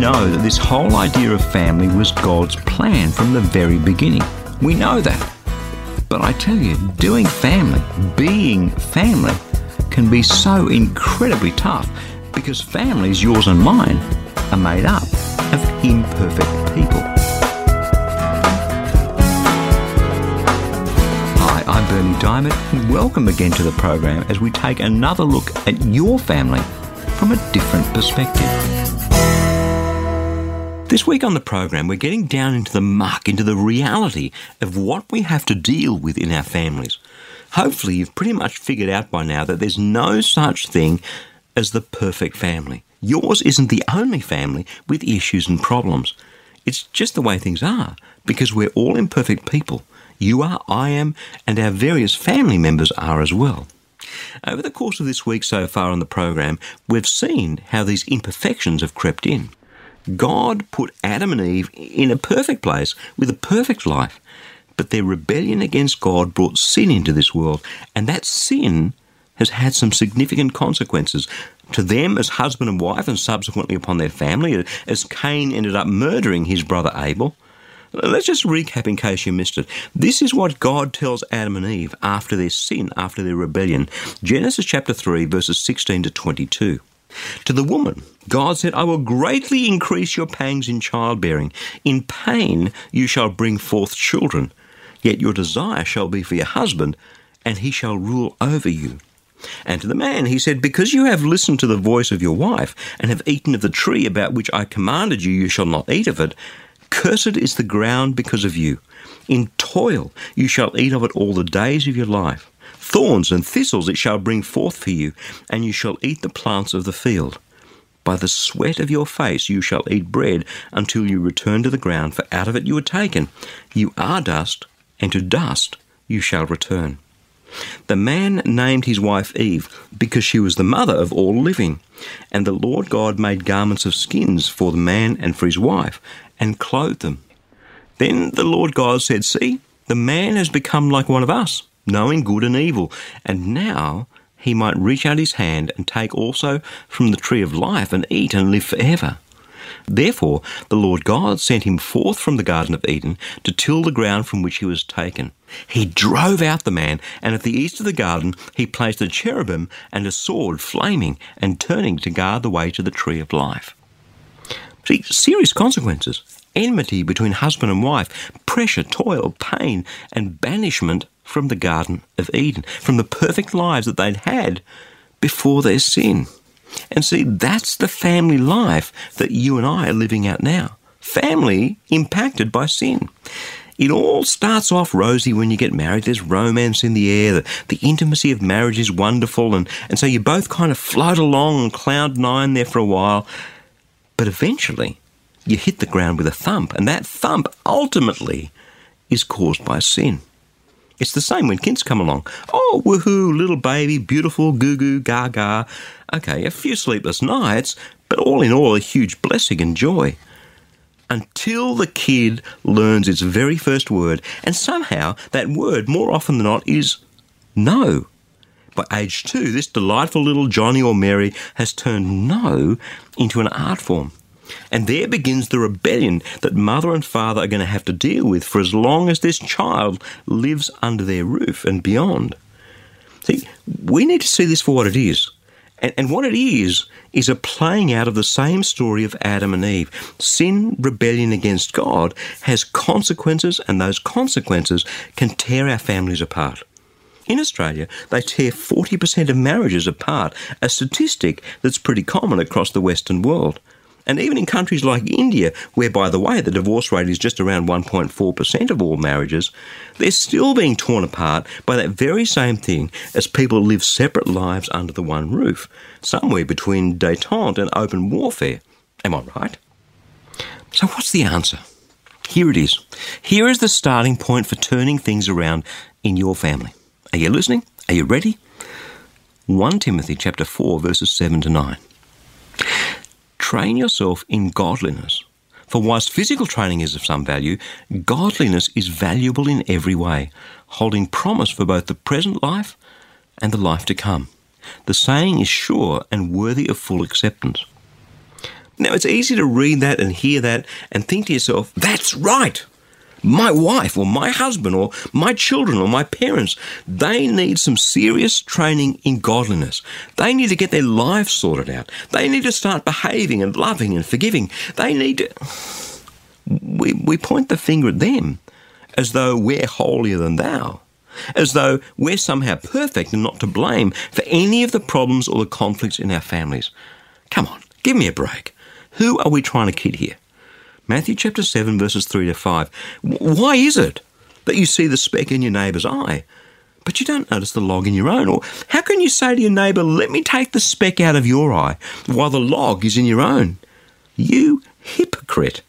Know that this whole idea of family was God's plan from the very beginning. We know that. But I tell you, doing family, being family, can be so incredibly tough because families, yours and mine, are made up of imperfect people. Hi, I'm Berni Dymet, and welcome again to the program as we take another look at your family from a different perspective. This week on the program, we're getting down into the muck, into the reality of what we have to deal with in our families. Hopefully, you've pretty much figured out by now that there's no such thing as the perfect family. Yours isn't the only family with issues and problems. It's just the way things are, because we're all imperfect people. You are, I am, and our various family members are as well. Over the course of this week so far on the program, we've seen how these imperfections have crept in. God put Adam and Eve in a perfect place with a perfect life, but their rebellion against God brought sin into this world, and that sin has had some significant consequences to them as husband and wife, and subsequently upon their family, as Cain ended up murdering his brother Abel. Let's just recap in case you missed it. This is what God tells Adam and Eve after their sin, after their rebellion. Genesis chapter 3, verses 16 to 22. To the woman, God said, I will greatly increase your pangs in childbearing. In pain you shall bring forth children. Yet your desire shall be for your husband, and he shall rule over you. And to the man he said, Because you have listened to the voice of your wife, and have eaten of the tree about which I commanded you, you shall not eat of it, cursed is the ground because of you. In toil you shall eat of it all the days of your life. Thorns and thistles it shall bring forth for you, and you shall eat the plants of the field. By the sweat of your face you shall eat bread until you return to the ground, for out of it you were taken. You are dust, and to dust you shall return. The man named his wife Eve because she was the mother of all living. And the Lord God made garments of skins for the man and for his wife, and clothed them. Then the Lord God said, See, the man has become like one of us knowing good and evil. And now he might reach out his hand and take also from the tree of life and eat and live forever. Therefore, the Lord God sent him forth from the Garden of Eden to till the ground from which he was taken. He drove out the man, and at the east of the garden he placed a cherubim and a sword flaming and turning to guard the way to the tree of life. See, serious consequences enmity between husband and wife, pressure, toil, pain, and banishment from the Garden of Eden, from the perfect lives that they'd had before their sin. And see, that's the family life that you and I are living out now. Family impacted by sin. It all starts off rosy when you get married. There's romance in the air. The, the intimacy of marriage is wonderful. And, and so you both kind of float along on cloud nine there for a while. But eventually, you hit the ground with a thump. And that thump ultimately is caused by sin. It's the same when kids come along. Oh, woohoo, little baby, beautiful, goo goo, gaga. Okay, a few sleepless nights, but all in all, a huge blessing and joy. Until the kid learns its very first word, and somehow that word, more often than not, is no. By age two, this delightful little Johnny or Mary has turned no into an art form. And there begins the rebellion that mother and father are going to have to deal with for as long as this child lives under their roof and beyond. See, we need to see this for what it is. And, and what it is, is a playing out of the same story of Adam and Eve. Sin, rebellion against God, has consequences, and those consequences can tear our families apart. In Australia, they tear 40% of marriages apart, a statistic that's pretty common across the Western world. And even in countries like India, where, by the way, the divorce rate is just around 1.4% of all marriages, they're still being torn apart by that very same thing as people live separate lives under the one roof, somewhere between detente and open warfare. Am I right? So, what's the answer? Here it is. Here is the starting point for turning things around in your family. Are you listening? Are you ready? 1 Timothy chapter 4 verses 7 to 9. Train yourself in godliness. For whilst physical training is of some value, godliness is valuable in every way, holding promise for both the present life and the life to come. The saying is sure and worthy of full acceptance. Now, it's easy to read that and hear that and think to yourself, that's right. My wife or my husband or my children or my parents, they need some serious training in godliness. They need to get their lives sorted out. They need to start behaving and loving and forgiving. They need to. We, we point the finger at them as though we're holier than thou, as though we're somehow perfect and not to blame for any of the problems or the conflicts in our families. Come on, give me a break. Who are we trying to kid here? Matthew chapter 7, verses 3 to 5. Why is it that you see the speck in your neighbour's eye, but you don't notice the log in your own? Or how can you say to your neighbour, Let me take the speck out of your eye, while the log is in your own? You hypocrite.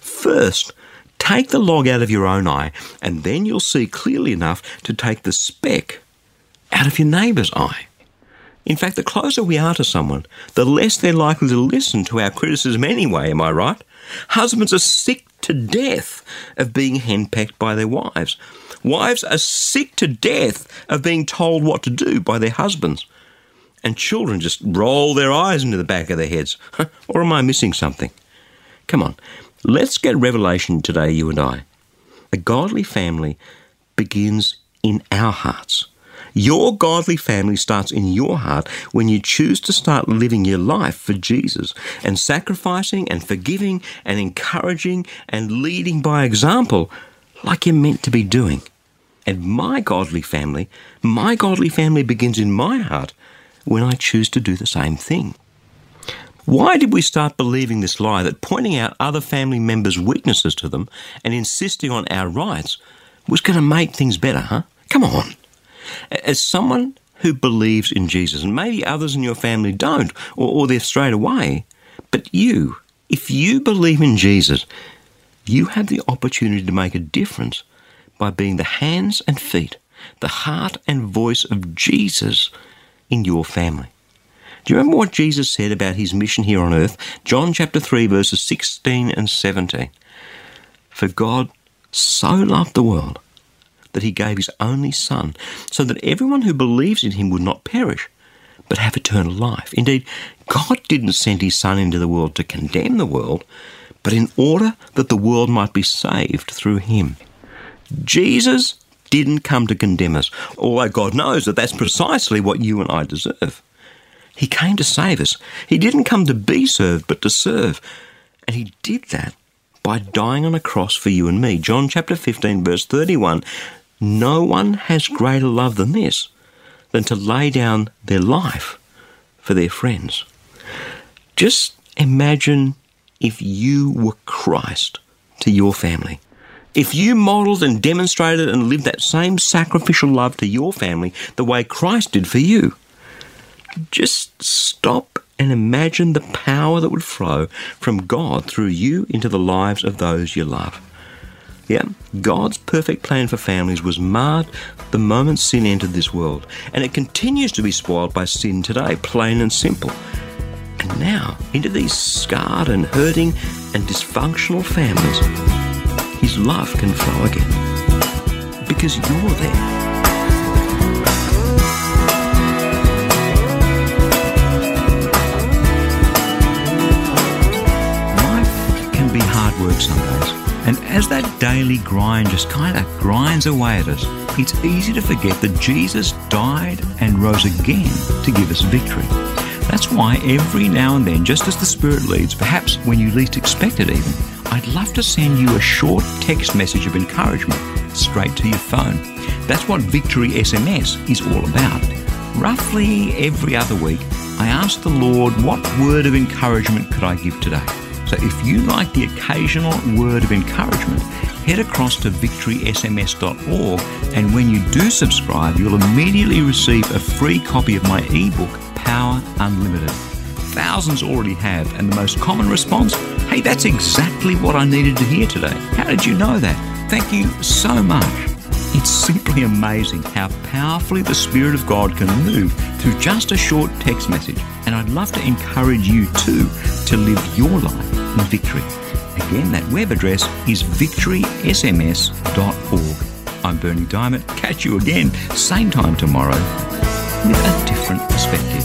First, take the log out of your own eye, and then you'll see clearly enough to take the speck out of your neighbour's eye. In fact, the closer we are to someone, the less they're likely to listen to our criticism anyway, am I right? Husbands are sick to death of being henpecked by their wives. Wives are sick to death of being told what to do by their husbands. And children just roll their eyes into the back of their heads. or am I missing something? Come on, let's get revelation today, you and I. A godly family begins in our hearts. Your godly family starts in your heart when you choose to start living your life for Jesus and sacrificing and forgiving and encouraging and leading by example like you're meant to be doing. And my godly family, my godly family begins in my heart when I choose to do the same thing. Why did we start believing this lie that pointing out other family members' weaknesses to them and insisting on our rights was going to make things better, huh? Come on. As someone who believes in Jesus, and maybe others in your family don't, or, or they're straight away, but you, if you believe in Jesus, you have the opportunity to make a difference by being the hands and feet, the heart and voice of Jesus in your family. Do you remember what Jesus said about his mission here on earth? John chapter 3, verses 16 and 17. For God so loved the world that he gave his only Son, so that everyone who believes in him would not perish, but have eternal life. Indeed, God didn't send his Son into the world to condemn the world, but in order that the world might be saved through him. Jesus didn't come to condemn us, although God knows that that's precisely what you and I deserve. He came to save us. He didn't come to be served, but to serve. And he did that by dying on a cross for you and me. John chapter 15, verse 31 no one has greater love than this, than to lay down their life for their friends. Just imagine if you were Christ to your family. If you modelled and demonstrated and lived that same sacrificial love to your family the way Christ did for you, just stop and imagine the power that would flow from God through you into the lives of those you love. Yeah, God's perfect plan for families was marred the moment sin entered this world, and it continues to be spoiled by sin today, plain and simple. And now, into these scarred and hurting and dysfunctional families, His love can flow again. Because you're there. Life can be hard work some days. And as that daily grind just kind of grinds away at us, it's easy to forget that Jesus died and rose again to give us victory. That's why every now and then, just as the Spirit leads, perhaps when you least expect it even, I'd love to send you a short text message of encouragement straight to your phone. That's what Victory SMS is all about. Roughly every other week, I ask the Lord, what word of encouragement could I give today? So if you like the occasional word of encouragement, head across to victorysms.org and when you do subscribe, you'll immediately receive a free copy of my ebook, Power Unlimited. Thousands already have, and the most common response hey, that's exactly what I needed to hear today. How did you know that? Thank you so much. It's simply amazing how powerfully the Spirit of God can move through just a short text message. And I'd love to encourage you too to live your life in victory. Again, that web address is victorysms.org. I'm Berni Dymet. Catch you again, same time tomorrow, with a different perspective.